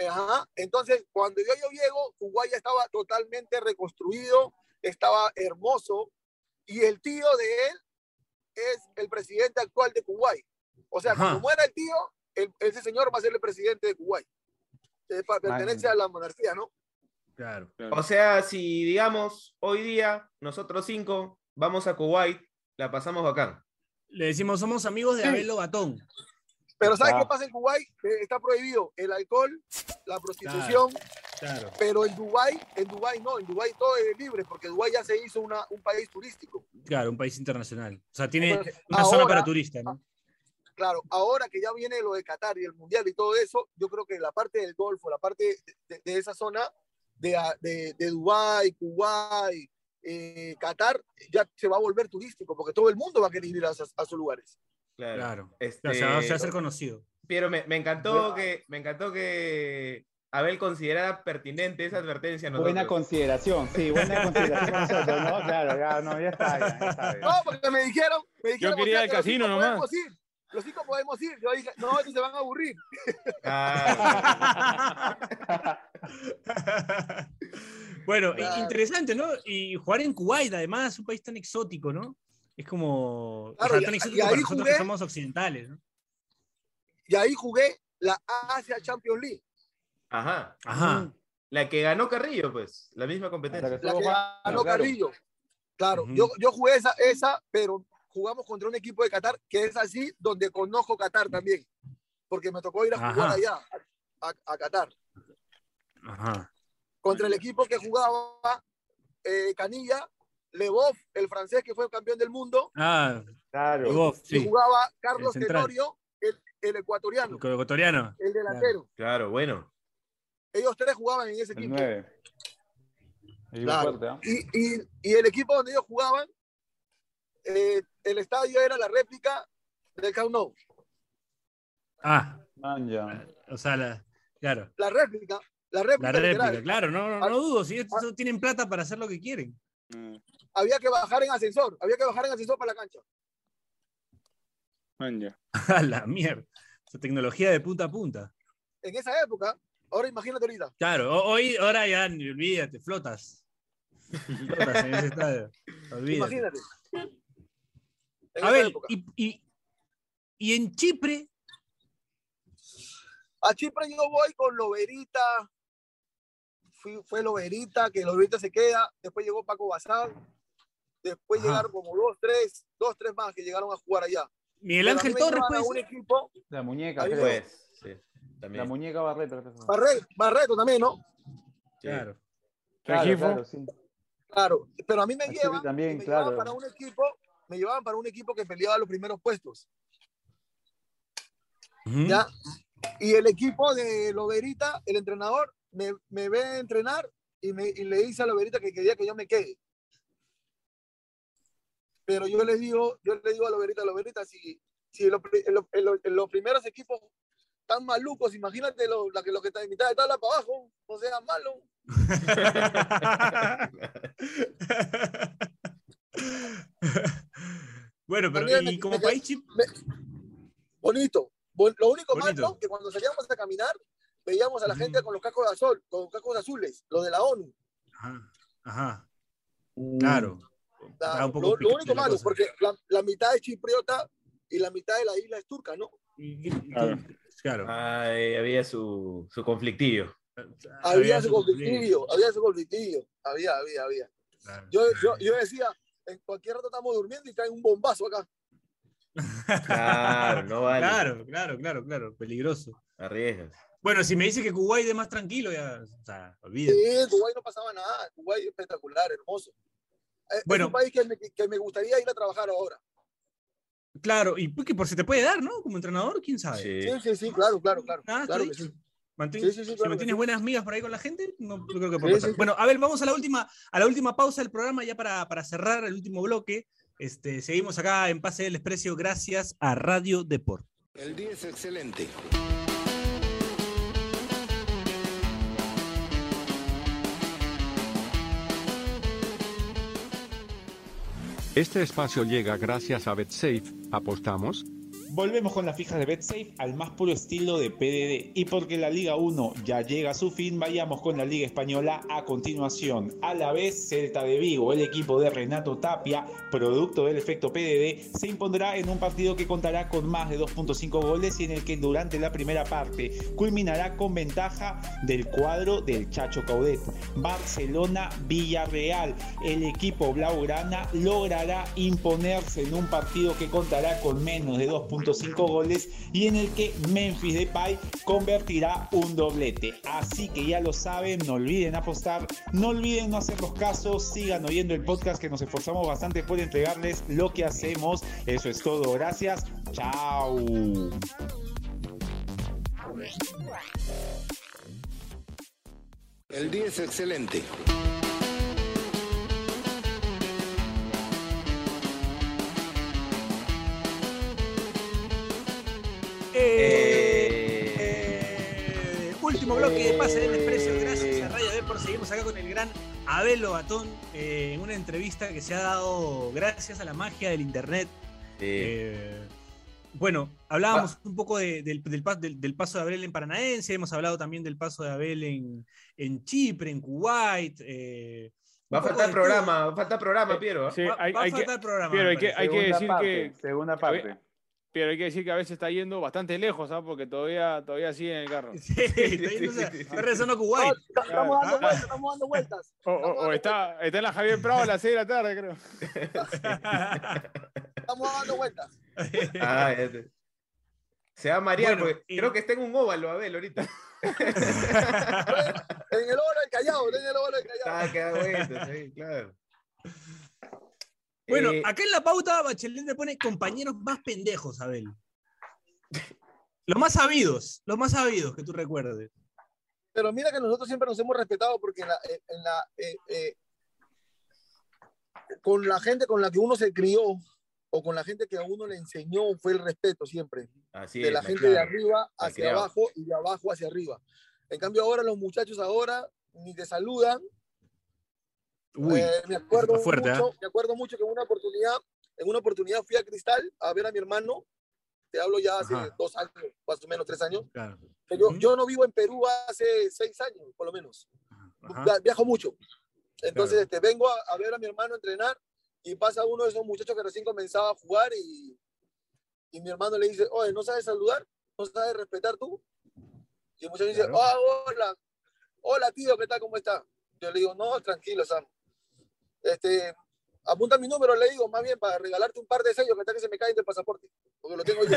Ajá. Entonces, cuando yo, yo llego, Kuwait ya estaba totalmente reconstruido, estaba hermoso, y el tío de él es el presidente actual de Kuwait. O sea, Ajá. cuando muera el tío, el- ese señor va a ser el presidente de Kuwait. Eh, pertenece a la monarquía, ¿no? Claro. O sea, si digamos hoy día nosotros cinco vamos a Kuwait, la pasamos bacán. Le decimos, somos amigos de Sí. Abel Lobatón. Pero ¿sabes Ah. qué pasa en Kuwait? Que está prohibido el alcohol, la prostitución, Claro. Pero en Dubái, en Dubái no, en Dubái todo es libre, porque Dubái ya se hizo una, un país turístico. Claro, un país internacional. O sea, tiene Entonces, una zona para turistas, ¿no? claro, ahora que ya viene lo de Qatar y el Mundial y todo eso, yo creo que la parte del Golfo, la parte de, de esa zona de, de, de Dubái, Kuwait, eh, Qatar, ya se va a volver turístico, porque todo el mundo va a querer ir a, a sus lugares. Claro, claro. Este, se, va, se, va, a hacer conocido. Pero me, me encantó que me encantó que Abel considerara pertinente esa advertencia. Nosotros. Buena consideración, sí, buena consideración nosotros, ¿no? Claro, ya, no, ya está, ya, ya está No, porque me dijeron, me dijeron Yo quería el casino nomás. Los cinco podemos ir. Yo dije, no, estos se van a aburrir. Ah. bueno, claro. interesante, ¿no? Y jugar en Kuwait, además, un país tan exótico, ¿no? Es como. Claro, o sea, tan exótico para nosotros jugué, que somos occidentales, ¿no? Y ahí jugué la Asia Champions League. Ajá. Ajá. La que ganó Carrillo, pues, la misma competencia. La que, la que ganó claro. Carrillo. Claro, uh -huh. yo, yo jugué esa, esa, pero jugamos contra un equipo de Qatar que es así, donde conozco Qatar también, porque me tocó ir a jugar Ajá. allá, a, a, Qatar. Ajá. Contra el equipo que jugaba eh, Canilla, Lebov, el francés que fue campeón del mundo. Ah, claro. Lebov, sí. Y jugaba Carlos Tenorio, el, el, ecuatoriano. El ecuatoriano. El delantero. Claro, claro bueno. Ellos tres jugaban en ese el equipo. 9. Claro. Fuerte, ¿eh? y, y, y el equipo donde ellos jugaban eh, el estadio era la réplica del Camp Nou. Ah, Man, o sea, la, claro. La réplica. La réplica, la réplica claro, no, no, no, dudo. Si estos tienen plata para hacer lo que quieren. Había que bajar en ascensor. Había que bajar en ascensor para la cancha. Man, a la mierda. Esa tecnología de punta a punta. En esa época, ahora imagínate ahorita. Claro, hoy, ahora ya, olvídate, flotas. Flotas en ese estadio. Olvídate. Imagínate. A ver, y, y, y, en Chipre. A Chipre yo voy con Loberita. Fui, fue Loberita, que Loberita se queda. Después llegó Paco Bazán. Después Ajá. llegaron como dos, tres, dos, tres más que llegaron a jugar allá. Miguel Ángel Torres, pues. Un equipo, la muñeca, pues, sí, también. La muñeca Barreto. Barreto, Barreto también, ¿no? Claro. Claro, claro, sí. claro, pero a mí me llevan, también, me claro. para un equipo me llevaban para un equipo que peleaba los primeros puestos. Uh -huh. ¿Ya? Y el equipo de Loberita, el entrenador, me, me ve entrenar y, me, y, le dice a Loberita que quería que yo me quede. Pero yo le digo, yo le digo a Loberita, Loberita, si, si lo, lo, lo, los primeros equipos tan malucos, imagínate lo, la, lo que está en mitad de tabla para abajo, no sea malo. bueno, pero También ¿y me, como me, país chip? Me, bonito. Lo único bonito. malo que cuando salíamos a caminar veíamos a la mm. gente con los cascos de azul, con los cascos azules, los de la ONU. Ajá. Ajá. Claro. La, lo, lo, único malo, cosa. porque la, la, mitad es chipriota y la mitad de la isla es turca, ¿no? Claro. Claro. Ay, había su, su conflictillo. Había, había su conflictillo, había su conflictillo. Había, había, había. Claro. Yo, yo, yo decía, en cualquier rato estamos durmiendo y cae un bombazo acá. Claro, no vale. Claro, claro, claro, claro, peligroso. Arriesgas. Bueno, si me dice que Kuwait es más tranquilo, ya, o sea, olvídate. Sí, Kuwait no pasaba nada, Kuwait es espectacular, hermoso. Bueno, es un país que me, que me gustaría ir a trabajar ahora. Claro, y que por si te puede dar, ¿no? Como entrenador, quién sabe. Sí, sí, sí, sí claro, claro, claro. Ah, claro sí. que sí. Mantén, sí, sí, sí, claro si mantienes buenas migas por ahí con la gente, no creo que puede pasar. Bueno, a ver, vamos a la última, a la última pausa del programa ya para, para cerrar el último bloque. Este, seguimos acá en Pase del Desprecio gracias a Radio Deport. El día es excelente. Este espacio llega gracias a BetSafe. ¿Apostamos? Volvemos con la fija de BetSafe al más puro estilo de PDD. Y porque la Liga 1 ya llega a su fin, vayamos con la Liga Española a continuación. A la vez, Celta de Vigo, el equipo de Renato Tapia, producto del efecto PDD, se impondrá en un partido que contará con más de 2.5 goles y en el que durante la primera parte culminará con ventaja del cuadro del Chacho Caudet. Barcelona-Villarreal, el equipo blaugrana logrará imponerse en un partido que contará con menos de 2 4.5 goles y en el que Memphis Depay convertirá un doblete. Así que ya lo saben, no olviden apostar, no olviden no hacer los casos, sigan oyendo el podcast que nos esforzamos bastante por entregarles lo que hacemos. Eso es todo, gracias, chao. El día es excelente. Último bloque de pase del desprecio. Gracias a Radio Depor. Seguimos acá con el gran Abel Lobatón eh, en una entrevista que se ha dado gracias a la magia del internet. Eh, bueno, hablábamos un poco de- del, del pa- del- del paso de Abel en Paranaense, hemos hablado también del paso de Abel en, en Chipre, en Kuwait. eh, Va a faltar programa, va a faltar programa, Piero. ¿ah? Sí, Va- hay, va a hay que, faltar programa, pero me hay que, hay decir parte, que Segunda parte. Pero hay que decir que a veces está yendo bastante lejos, ¿ah? Porque todavía, todavía sigue en el carro. Sí, está, yendo- sí, sí, sí. está regresando a No, Kuwait. estamos dando Ah. vueltas, estamos dando vueltas. O, está, está en la Javier Prado a las 6 de la tarde, creo. Estamos dando vueltas. Ah, ya te- Se va a marear, Bueno, porque y- creo que está en un óvalo, Abel, ahorita. En el oro del Callao, en el oro del Callao. Ah, queda vuelta, sí, claro. Bueno, Eh, acá en la pauta Bachelet le pone compañeros más pendejos, Abel. Los más sabidos, los más sabidos que tú recuerdes. Pero mira que nosotros siempre nos hemos respetado porque en la, eh, en la, eh, eh, con la gente con la que uno se crió o con la gente que a uno le enseñó fue el respeto siempre. Así de es, la gente de criado. arriba hacia abajo y de abajo hacia arriba. En cambio ahora los muchachos ahora ni te saludan. Uy, Eh, me acuerdo fuerte, mucho, ¿ah? me acuerdo mucho que en una oportunidad, en una oportunidad fui a Cristal a ver a mi hermano. Te hablo ya hace Ajá. dos años, más o menos tres años. claro. Yo, no vivo en Perú hace seis años, por lo menos. Ajá. Viajo mucho. Entonces, Claro. este, vengo a, a ver a mi hermano entrenar y pasa uno de esos muchachos que recién comenzaba a jugar y, y mi hermano le dice, oye, ¿no sabes saludar? ¿No sabes respetar tú? Y el muchacho dice. "Ah, hola, hola tío, ¿qué tal? ¿Cómo está? Yo le digo, no, tranquilo, Sam. Este, apunta mi número, le digo, más bien para regalarte un par de sellos que hasta que se me caen del pasaporte, porque lo tengo yo.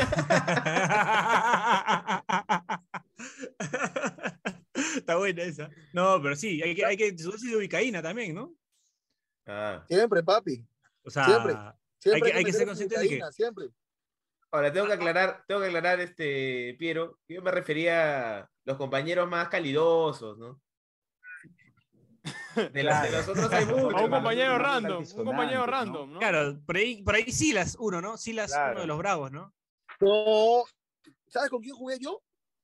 Está buena esa. No, pero sí, hay que, hay que de ubicaína también, ¿no? Ah. siempre, papi. O sea, Siempre. Siempre Hay que- hay que ser consciente de que- Siempre. Ahora, tengo que aclarar, tengo que aclarar, este, Piero, que yo me refería a los compañeros más calidosos, ¿no? De, los- de nosotros hay muchos. A un compañero random, un compañero random, ¿no? claro, por ahí, por ahí Silas, uno, ¿no? Silas, Claro. uno de los bravos, ¿no? No, ¿sabes con quién jugué yo?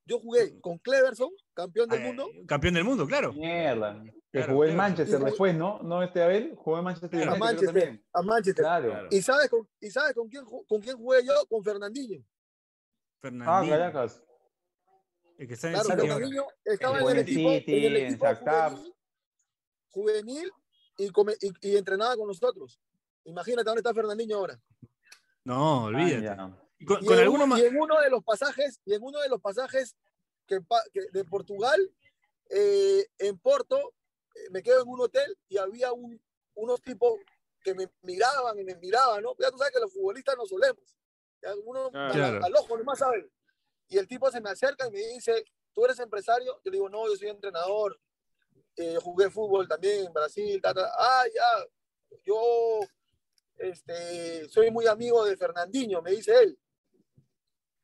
Yo jugué con Cleverson, campeón del Ay, mundo, Campeón del mundo, claro. Mierda. Que Claro, jugó en. Manchester después, ¿no? ¿No este Abel? Jugó en Manchester Claro. a Manchester, también. a Manchester. Claro. ¿Y sabes, con, ¿Y sabes con quién, con quién jugué yo? Con Fernandinho. Ah, Fernandinho. Caracas. el que está en Claro, el City estaba en el equipo, City, en el en equipo. Juvenil, y, come- y, y entrenaba con nosotros. Imagínate dónde está Fernandinho ahora. No, Ah, olvídate. ya. Y con, Y con en, alguno y en uno de los pasajes, y en uno de los pasajes que, de Portugal, eh, en Porto, eh, me quedo en un hotel y había un- unos tipos que me miraban y me miraban, ¿no? Ya tú sabes que los futbolistas no solemos. Ya uno Claro. a- Claro. al ojo nomás sabe. Y el tipo se me acerca y me dice, ¿tú eres empresario? Yo le digo, no, yo soy entrenador. Eh, jugué fútbol también en Brasil. ta, ta. Ah, ya. Yo este, soy muy amigo de Fernandinho, me dice él.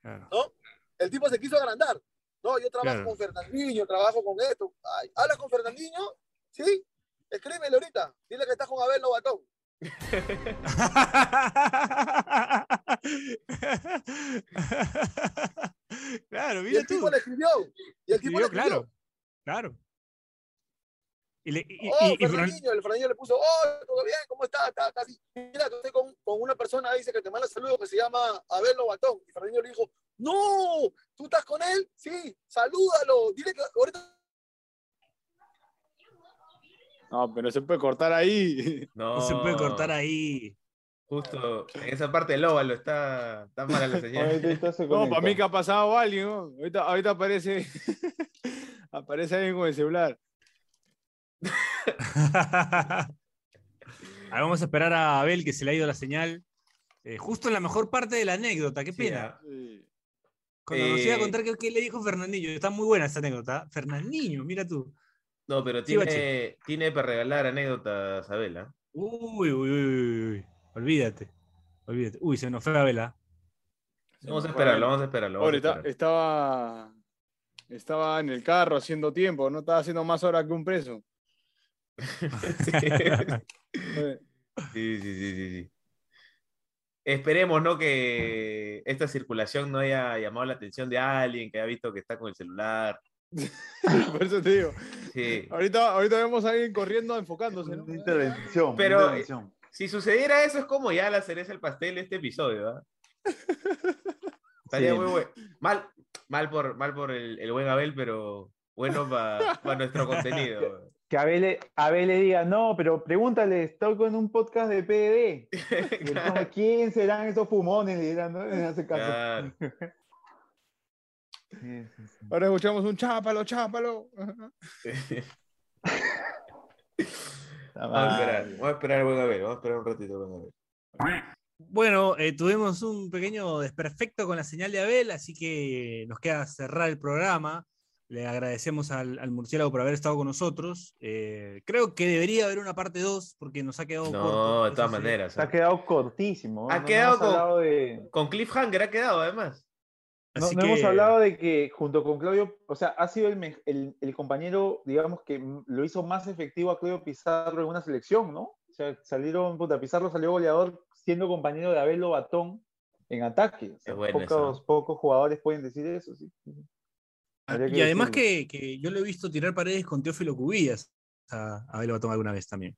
Claro. ¿no? El tipo se quiso agrandar. No, yo trabajo Claro. con Fernandinho, trabajo con esto. Ay, ¿Hablas con Fernandinho? Sí. Escríbele ahorita. Dile que estás con Abel Lobatón. claro, Y mira el tú. tipo le escribió. Y el tipo le escribió. claro, claro. Y, le, y, Oh, y- Fernandinho. El Fernandinho le puso, oh, todo bien, ¿cómo estás? Está casi. Mira, que estoy con, con una persona, dice que te manda saludos, que se llama Abel Lobatón. Y Fernandinho le dijo, no, ¿tú estás con él? Sí, salúdalo. Dile que ahorita No, pero se puede cortar ahí. No, no se puede cortar ahí. Justo en esa parte del óvalo está, está mala la señal. No, para mí que ha pasado alguien, ¿no? Ahorita, ahorita aparece, aparece alguien con el celular. A ver, vamos a esperar a Abel que se le ha ido la señal. Eh, justo en la mejor parte de la anécdota, qué Sí, pena. ah. Sí. Cuando nos iba a Eh, contar qué, le dijo Fernandinho. Está muy buena esta anécdota. Fernandinho, mira tú. No, pero Sí, tiene, para regalar anécdotas, Abel. ¿ah? Uy, uy, uy, uy, uy. Olvídate. Olvídate. Uy, se nos fue a vela. Vamos a esperarlo, vamos a esperarlo. vamos a esperarlo. estaba, estaba en el carro haciendo tiempo, no estaba haciendo más horas que un preso. Sí, sí, sí, sí, sí. Esperemos, ¿no? Que esta circulación no haya llamado la atención de alguien que haya visto que está con el celular. Por eso te digo. Sí. Ahorita, ahorita vemos a alguien corriendo enfocándose, ¿no? Intervención. Pero, intervención. Si sucediera eso, es como ya la cereza el pastel de este episodio, ¿ah? Estaría Sí. muy bueno. Mal, mal por, mal por el, el buen Abel, pero bueno para nuestro contenido. Que Abel, le- Abel le diga, no, pero pregúntale, estoy con un podcast de PDD. Y ¿Quién serán esos fumones? Le dirán, ¿no? En ese caso. Claro. Sí, sí, sí. Ahora escuchamos un chápalo, chápalo. Vamos a esperar, vamos a esperar al buen Abel, vamos a esperar un ratito al buen Abel. Bueno, eh, tuvimos un pequeño desperfecto con la señal de Abel, así que nos queda cerrar el programa. Le agradecemos al, al murciélago por haber estado con nosotros. Eh, creo que debería haber una parte 2 porque nos ha quedado corto. No, de eso todas sí. maneras. Se ha ¿ah? quedado cortísimo. Ha no- no quedado hemos con- de- Con Cliffhanger ha quedado, además. No, Así no hemos hablado de que junto con Claudio, o sea, ha sido el, me- el- el compañero, digamos, que lo hizo más efectivo a Claudio Pizarro en una selección, ¿no? O sea, salieron, puta, Pizarro salió goleador siendo compañero de Abel Lobatón en ataque. O sea, Es bueno pocos, eso. pocos jugadores pueden decir eso, sí. Y además que, que yo lo he visto tirar paredes con Teófilo Cubillas. A Abel lo va a tomar alguna vez también.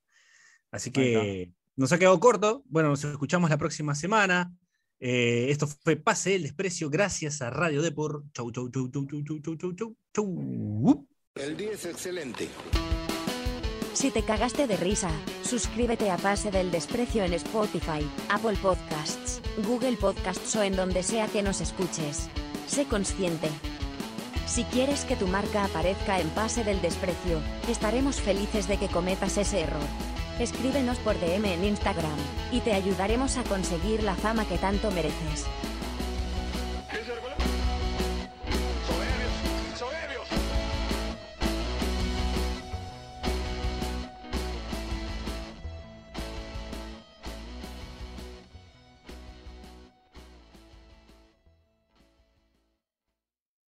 Así que nos ha quedado corto. Bueno, nos escuchamos la próxima semana. Eh, esto fue Pase del Desprecio gracias a Radio Depor. Chau, chau, chau, chau, chau, chau, chau, chau, chau, chau. El día es excelente. Si te cagaste de risa, suscríbete a Pase del Desprecio en Spotify, Apple Podcasts, Google Podcasts o en donde sea que nos escuches. Sé consciente. Si quieres que tu marca aparezca en Pase del Desprecio, estaremos felices de que cometas ese error. Escríbenos por DM en Instagram, y te ayudaremos a conseguir la fama que tanto mereces.